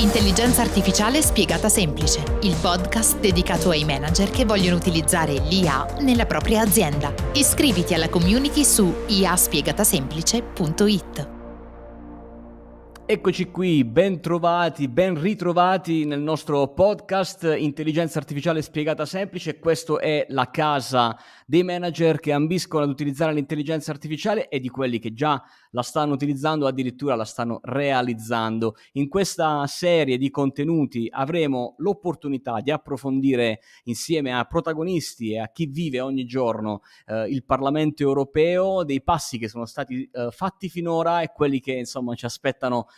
Intelligenza artificiale spiegata semplice, il podcast dedicato ai manager che vogliono utilizzare l'IA nella propria azienda. Iscriviti alla community su iaspiegatasemplice.it. Eccoci qui, ben trovati, ben ritrovati nel nostro podcast Intelligenza Artificiale Spiegata Semplice. Questa è la casa dei manager che ambiscono ad utilizzare l'intelligenza artificiale e di quelli che già la stanno utilizzando, addirittura la stanno realizzando. In questa serie di contenuti avremo l'opportunità di approfondire insieme a protagonisti e a chi vive ogni giorno eh, il Parlamento europeo dei passi che sono stati eh, fatti finora e quelli che insomma ci aspettano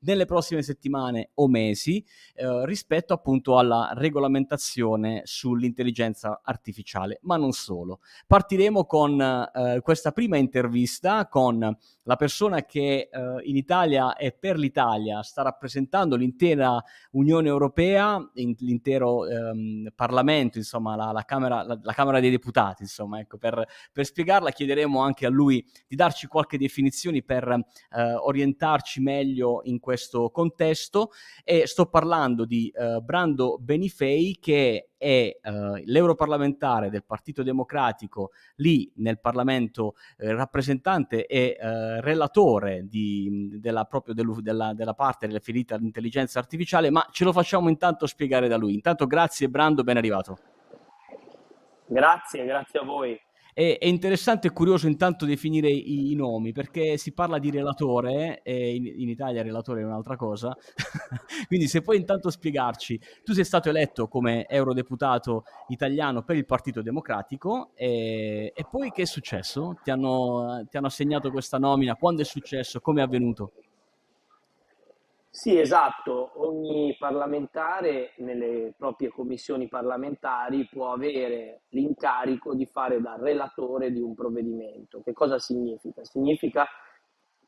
nelle prossime settimane o mesi eh, rispetto appunto alla regolamentazione sull'intelligenza artificiale, ma non solo. Partiremo con eh, questa prima intervista con la persona che eh, in Italia e per l'Italia sta rappresentando l'intera Unione Europea, in, l'intero ehm, Parlamento, insomma la, la, Camera, la, la, Camera, dei Deputati, insomma, ecco, per, per, spiegarla chiederemo anche a lui di darci qualche definizione per eh, orientarci meglio in questo contesto e sto parlando di eh, Brando Benifei che è uh, l'europarlamentare del Partito Democratico lì nel Parlamento eh, rappresentante e uh, relatore di, della, proprio della, della parte riferita all'intelligenza artificiale, ma ce lo facciamo intanto spiegare da lui. Intanto grazie Brando, ben arrivato. Grazie, grazie a voi. È, è, interessante e curioso intanto definire i, i, nomi perché si parla di relatore e in, in Italia relatore è un'altra cosa. Quindi se puoi intanto spiegarci, tu sei stato eletto come eurodeputato italiano per il Partito Democratico e, e poi che è successo? Ti hanno, ti hanno assegnato questa nomina? Quando è successo? Come è avvenuto? Sì, esatto. Ogni parlamentare nelle proprie commissioni parlamentari può avere l'incarico di fare da relatore di un provvedimento. Che cosa significa? Significa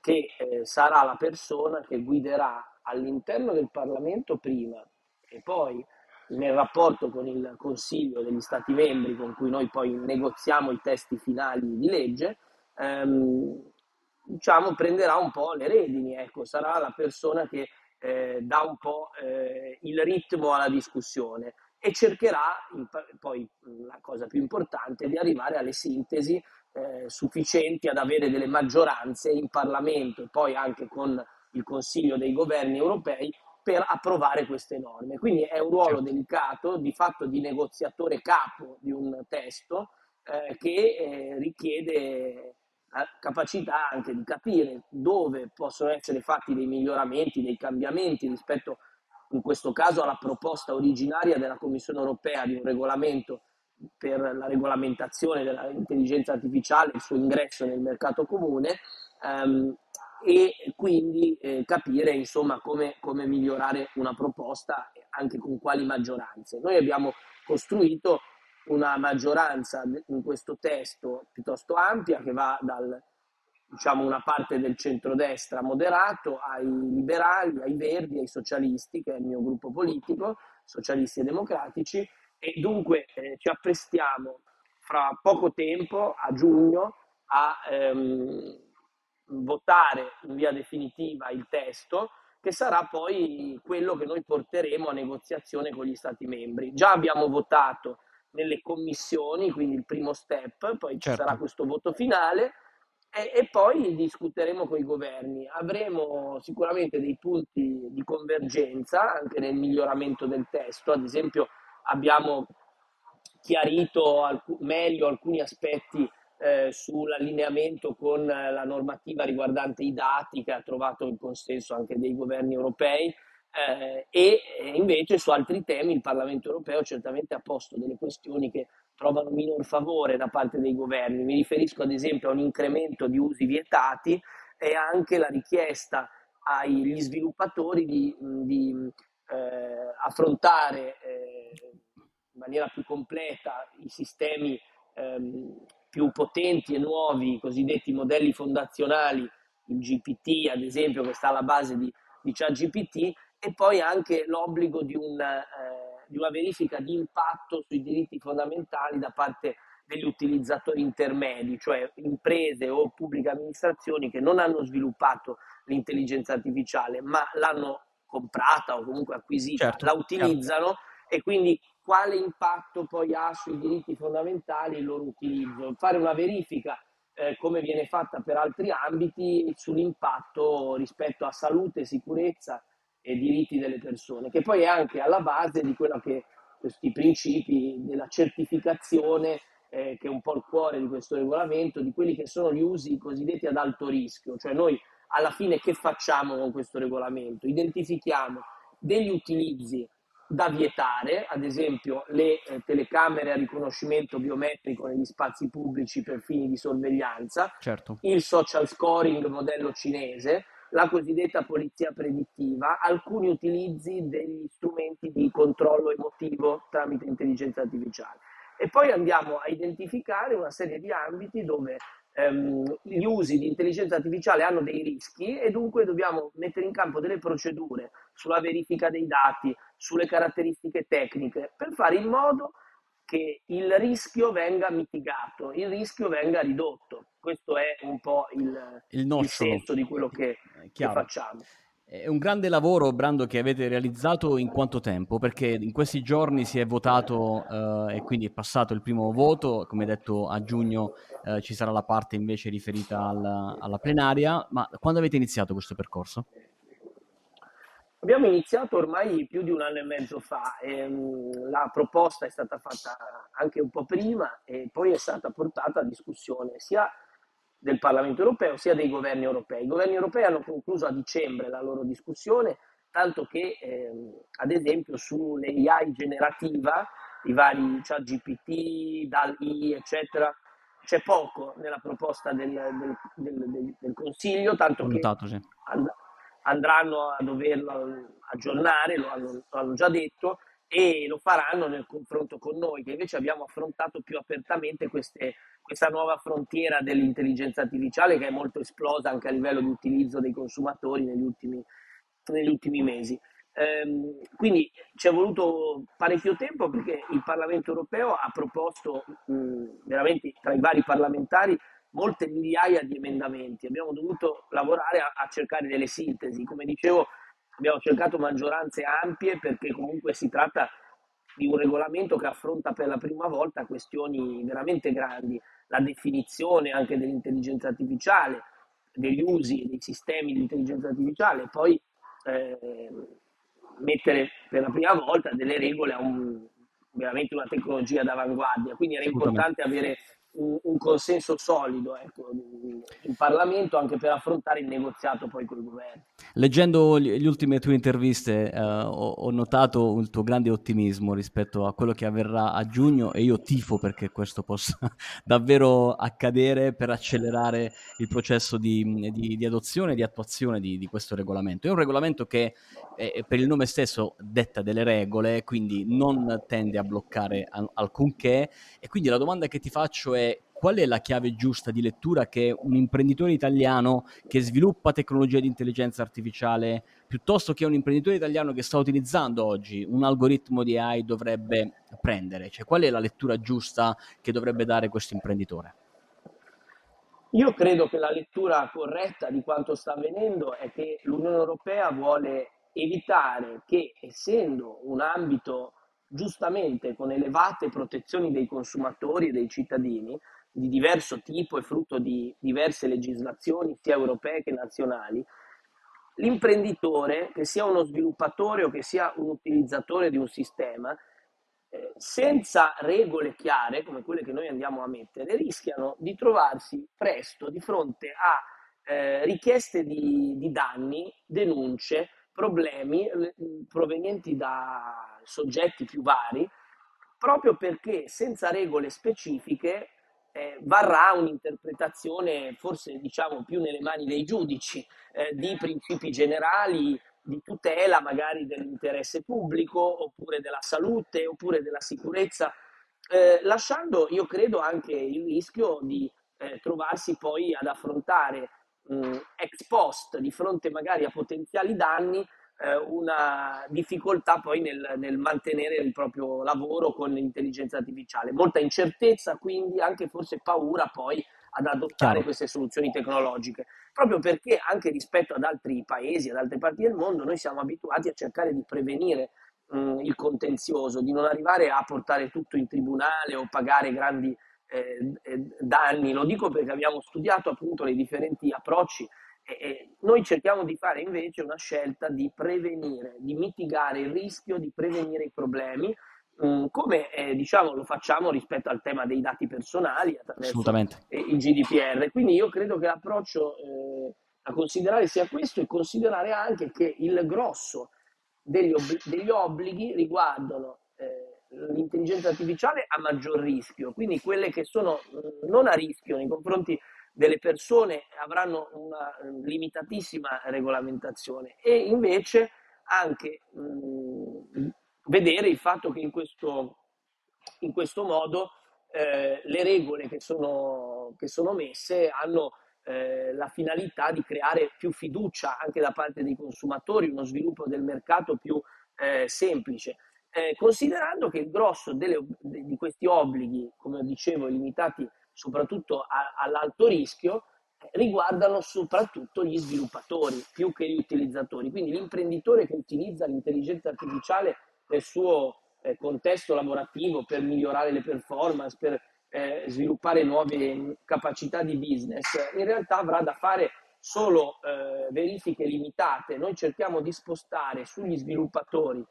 che eh, sarà la persona che guiderà all'interno del Parlamento prima e poi nel rapporto con il Consiglio degli Stati membri con cui noi poi negoziamo i testi finali di legge, ehm, diciamo, prenderà un po' le redini, ecco, sarà la persona che eh, dà un po' eh, il ritmo alla discussione e cercherà, poi la cosa più importante, di arrivare alle sintesi eh, sufficienti ad avere delle maggioranze in Parlamento e poi anche con il Consiglio dei governi europei per approvare queste norme. Quindi è un ruolo certo. delicato, di fatto di negoziatore capo di un testo eh, che eh, richiede capacità anche di capire dove possono essere fatti dei miglioramenti, dei cambiamenti rispetto in questo caso alla proposta originaria della Commissione europea di un regolamento per la regolamentazione dell'intelligenza artificiale il suo ingresso nel mercato comune ehm, e quindi eh, capire insomma come, come migliorare una proposta anche con quali maggioranze. Noi abbiamo costruito una maggioranza in questo testo piuttosto ampia che va dal diciamo una parte del centrodestra moderato ai liberali, ai verdi, ai socialisti, che è il mio gruppo politico, socialisti e democratici, e dunque eh, ci apprestiamo fra poco tempo, a giugno, a ehm, votare in via definitiva il testo, che sarà poi quello che noi porteremo a negoziazione con gli Stati membri. Già abbiamo votato nelle commissioni, quindi il primo step, poi certo. ci sarà questo voto finale e, e, poi discuteremo con i governi. Avremo sicuramente dei punti di convergenza anche nel miglioramento del testo, ad esempio abbiamo chiarito alc- meglio alcuni aspetti eh, sull'allineamento con la normativa riguardante i dati che ha trovato il consenso anche dei governi europei eh, e invece su altri temi il Parlamento europeo certamente ha posto delle questioni che trovano minor favore da parte dei governi. Mi riferisco ad esempio a un incremento di usi vietati e anche la richiesta agli sviluppatori di, di eh, affrontare eh, in maniera più completa i sistemi ehm, più potenti e nuovi, i cosiddetti modelli fondazionali, il GPT ad esempio che sta alla base di, di ChatGPT, e poi anche l'obbligo di, un, eh, di una verifica di impatto sui diritti fondamentali da parte degli utilizzatori intermedi, cioè imprese o pubbliche amministrazioni che non hanno sviluppato l'intelligenza artificiale, ma l'hanno comprata o comunque acquisita, certo, la utilizzano certo. e quindi quale impatto poi ha sui diritti fondamentali il loro utilizzo. Fare una verifica eh, come viene fatta per altri ambiti sull'impatto rispetto a salute, sicurezza e diritti delle persone, che poi è anche alla base di quello che questi principi della certificazione, eh, che è un po' il cuore di questo regolamento, di quelli che sono gli usi cosiddetti ad alto rischio. Cioè noi alla fine che facciamo con questo regolamento? Identifichiamo degli utilizzi da vietare, ad esempio le eh, telecamere a riconoscimento biometrico negli spazi pubblici per fini di sorveglianza, certo. il social scoring modello cinese, la cosiddetta polizia predittiva, alcuni utilizzi degli strumenti di controllo emotivo tramite intelligenza artificiale. E poi andiamo a identificare una serie di ambiti dove ehm, gli usi di intelligenza artificiale hanno dei rischi e dunque dobbiamo mettere in campo delle procedure sulla verifica dei dati, sulle caratteristiche tecniche, per fare in modo che il rischio venga mitigato, il rischio venga ridotto. Questo è un po' il, il, il senso di quello che, che facciamo. È un grande lavoro, Brando, che avete realizzato in quanto tempo? Perché in questi giorni si è votato eh, e quindi è passato il primo voto, come detto a giugno eh, ci sarà la parte invece riferita alla, alla plenaria, ma quando avete iniziato questo percorso? Abbiamo iniziato ormai più di un anno e mezzo fa, ehm, la proposta è stata fatta anche un po' prima e poi è stata portata a discussione sia del Parlamento europeo sia dei governi europei. I governi europei hanno concluso a dicembre la loro discussione, tanto che ehm, ad esempio sull'AI generativa, i vari chat GPT, DAL-I, eccetera, c'è poco nella proposta del, del, del, del Consiglio, tanto che sì. and- andranno a doverlo aggiornare, lo hanno, lo hanno già detto, e lo faranno nel confronto con noi, che invece abbiamo affrontato più apertamente queste, questa nuova frontiera dell'intelligenza artificiale che è molto esplosa anche a livello di utilizzo dei consumatori negli ultimi, negli ultimi mesi. Ehm, quindi ci è voluto parecchio tempo perché il Parlamento europeo ha proposto mh, veramente tra i vari parlamentari molte migliaia di emendamenti. Abbiamo dovuto lavorare a, a cercare delle sintesi. Come dicevo, abbiamo cercato maggioranze ampie perché comunque si tratta di un regolamento che affronta per la prima volta questioni veramente grandi, la definizione anche dell'intelligenza artificiale, degli usi dei sistemi di intelligenza artificiale, poi eh, mettere per la prima volta delle regole a un, veramente una tecnologia d'avanguardia. Quindi era importante avere un, consenso solido ecco, in Parlamento anche per affrontare il negoziato poi con il governo. Leggendo le ultime tue interviste uh, ho, ho, notato il tuo grande ottimismo rispetto a quello che avverrà a giugno e io tifo perché questo possa davvero accadere per accelerare il processo di, di, di adozione e di attuazione di, di, questo regolamento. È un regolamento che è, per il nome stesso detta delle regole, quindi non tende a bloccare alcunché e quindi la domanda che ti faccio è qual è la chiave giusta di lettura che un imprenditore italiano che sviluppa tecnologia di intelligenza artificiale, piuttosto che un imprenditore italiano che sta utilizzando oggi un algoritmo di AI dovrebbe prendere? Cioè, qual è la lettura giusta che dovrebbe dare questo imprenditore? Io credo che la lettura corretta di quanto sta avvenendo è che l'Unione Europea vuole evitare che, essendo un ambito giustamente con elevate protezioni dei consumatori e dei cittadini di diverso tipo e frutto di diverse legislazioni sia europee che nazionali, l'imprenditore, che sia uno sviluppatore o che sia un utilizzatore di un sistema, eh, senza regole chiare come quelle che noi andiamo a mettere, rischiano di trovarsi presto di fronte a eh, richieste di, di danni, denunce, problemi provenienti da soggetti più vari, proprio perché senza regole specifiche eh, varrà un'interpretazione forse diciamo più nelle mani dei giudici eh, di principi generali di tutela magari dell'interesse pubblico oppure della salute oppure della sicurezza, eh, lasciando io credo anche il rischio di eh, trovarsi poi ad affrontare mh, ex post di fronte magari a potenziali danni eh, una difficoltà poi nel, nel, mantenere il proprio lavoro con l'intelligenza artificiale. Molta incertezza, quindi anche forse paura poi ad adottare Chiaro. queste soluzioni tecnologiche, proprio perché anche rispetto ad altri paesi, ad altre parti del mondo, noi siamo abituati a cercare di prevenire mh, il contenzioso, di non arrivare a portare tutto in tribunale o pagare grandi eh, eh danni. Lo dico perché abbiamo studiato appunto i differenti approcci e noi cerchiamo di fare invece una scelta di prevenire, di mitigare il rischio, di prevenire i problemi, mm, come eh, diciamo lo facciamo rispetto al tema dei dati personali attraverso il GDPR. Quindi io credo che l'approccio eh, a considerare sia questo e considerare anche che il grosso degli, ob- degli obblighi riguardano eh, l'intelligenza artificiale a maggior rischio, quindi quelle che sono mm, non a rischio nei confronti delle persone avranno una limitatissima regolamentazione e invece anche mh, vedere il fatto che in questo, in questo modo eh, le regole che sono, che sono messe hanno eh, la finalità di creare più fiducia anche da parte dei consumatori, uno sviluppo del mercato più eh, semplice. Eh, considerando che il grosso delle, di questi obblighi, come dicevo, limitati soprattutto a, all'alto rischio, riguardano soprattutto gli sviluppatori più che gli utilizzatori. Quindi l'imprenditore che utilizza l'intelligenza artificiale nel suo eh, contesto lavorativo per migliorare le performance, per eh, sviluppare nuove capacità di business, in realtà avrà da fare solo eh, verifiche limitate. Noi cerchiamo di spostare sugli sviluppatori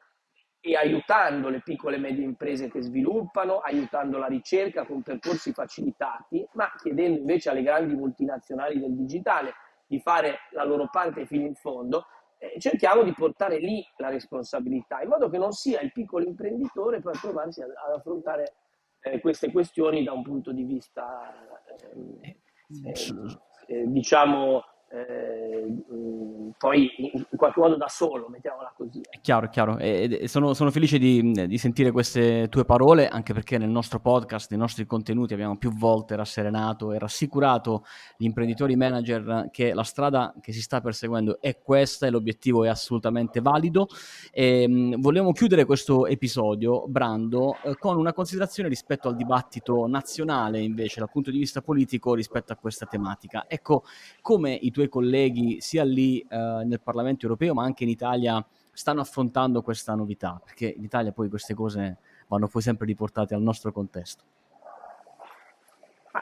e aiutando le piccole e medie imprese che sviluppano, aiutando la ricerca con percorsi facilitati, ma chiedendo invece alle grandi multinazionali del digitale di fare la loro parte fino in fondo, eh, cerchiamo di portare lì la responsabilità, in modo che non sia il piccolo imprenditore a trovarsi ad, affrontare eh, queste questioni da un punto di vista, ehm, eh, eh, diciamo, eh, poi in qualche modo da solo, mettiamola così. Chiaro, chiaro. E, sono, sono, felice di, di, sentire queste tue parole, anche perché nel nostro podcast, nei nostri contenuti, abbiamo più volte rasserenato e rassicurato gli imprenditori manager che la strada che si sta perseguendo è questa e l'obiettivo è assolutamente valido. E, mh, volevo chiudere questo episodio, Brando, eh, con una considerazione rispetto al dibattito nazionale, invece, dal punto di vista politico, rispetto a questa tematica. Ecco, come i tuoi tuoi colleghi sia lì eh, nel Parlamento europeo ma anche in Italia stanno affrontando questa novità? Perché in Italia poi queste cose vanno poi sempre riportate al nostro contesto.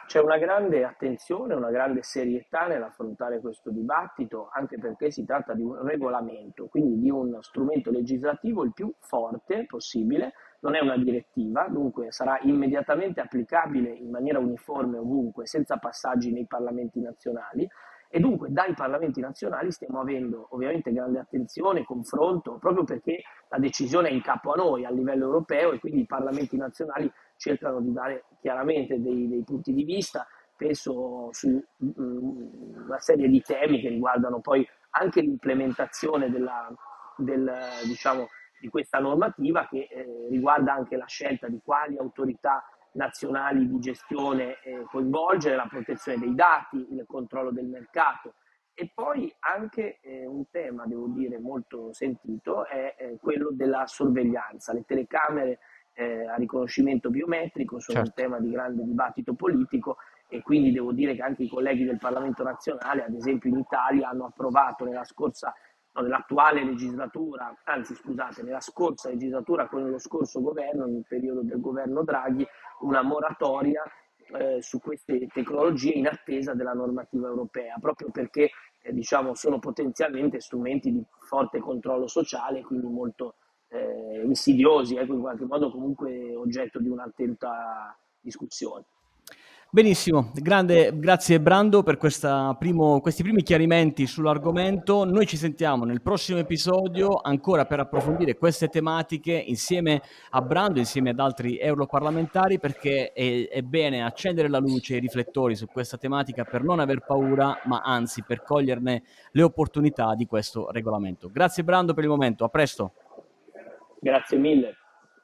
c'è una grande attenzione, una grande serietà nell'affrontare questo dibattito, anche perché si tratta di un regolamento, quindi di un strumento legislativo il più forte possibile, non è una direttiva, dunque sarà immediatamente applicabile in maniera uniforme ovunque, senza passaggi nei parlamenti nazionali e dunque dai parlamenti nazionali stiamo avendo ovviamente grande attenzione, confronto, proprio perché la decisione è in capo a noi a livello europeo e quindi i parlamenti nazionali cercano di dare chiaramente dei, dei punti di vista, penso su um, una serie di temi che riguardano poi anche l'implementazione della, del, diciamo, di questa normativa che eh, riguarda anche la scelta di quali autorità nazionali di gestione eh, coinvolgere, la protezione dei dati, il controllo del mercato. E poi anche eh, un tema, devo dire, molto sentito è eh, quello della sorveglianza. Le telecamere eh, a riconoscimento biometrico sono certo. un tema di grande dibattito politico e quindi devo dire che anche i colleghi del Parlamento nazionale, ad esempio in Italia, hanno approvato nella scorsa nell'attuale legislatura, anzi scusate, nella scorsa legislatura con lo scorso governo, nel periodo del governo Draghi, una moratoria eh, su queste tecnologie in attesa della normativa europea, proprio perché eh, diciamo, sono potenzialmente strumenti di forte controllo sociale, quindi molto eh, insidiosi, ecco, in qualche modo comunque oggetto di un'attenta discussione. Benissimo, grande, grazie Brando per primo, questi primi chiarimenti sull'argomento. Noi ci sentiamo nel prossimo episodio ancora per approfondire queste tematiche insieme a Brando, insieme ad altri europarlamentari, perché è, è bene accendere la luce e i riflettori su questa tematica per non aver paura, ma anzi per coglierne le opportunità di questo regolamento. Grazie Brando per il momento, a presto. Grazie mille.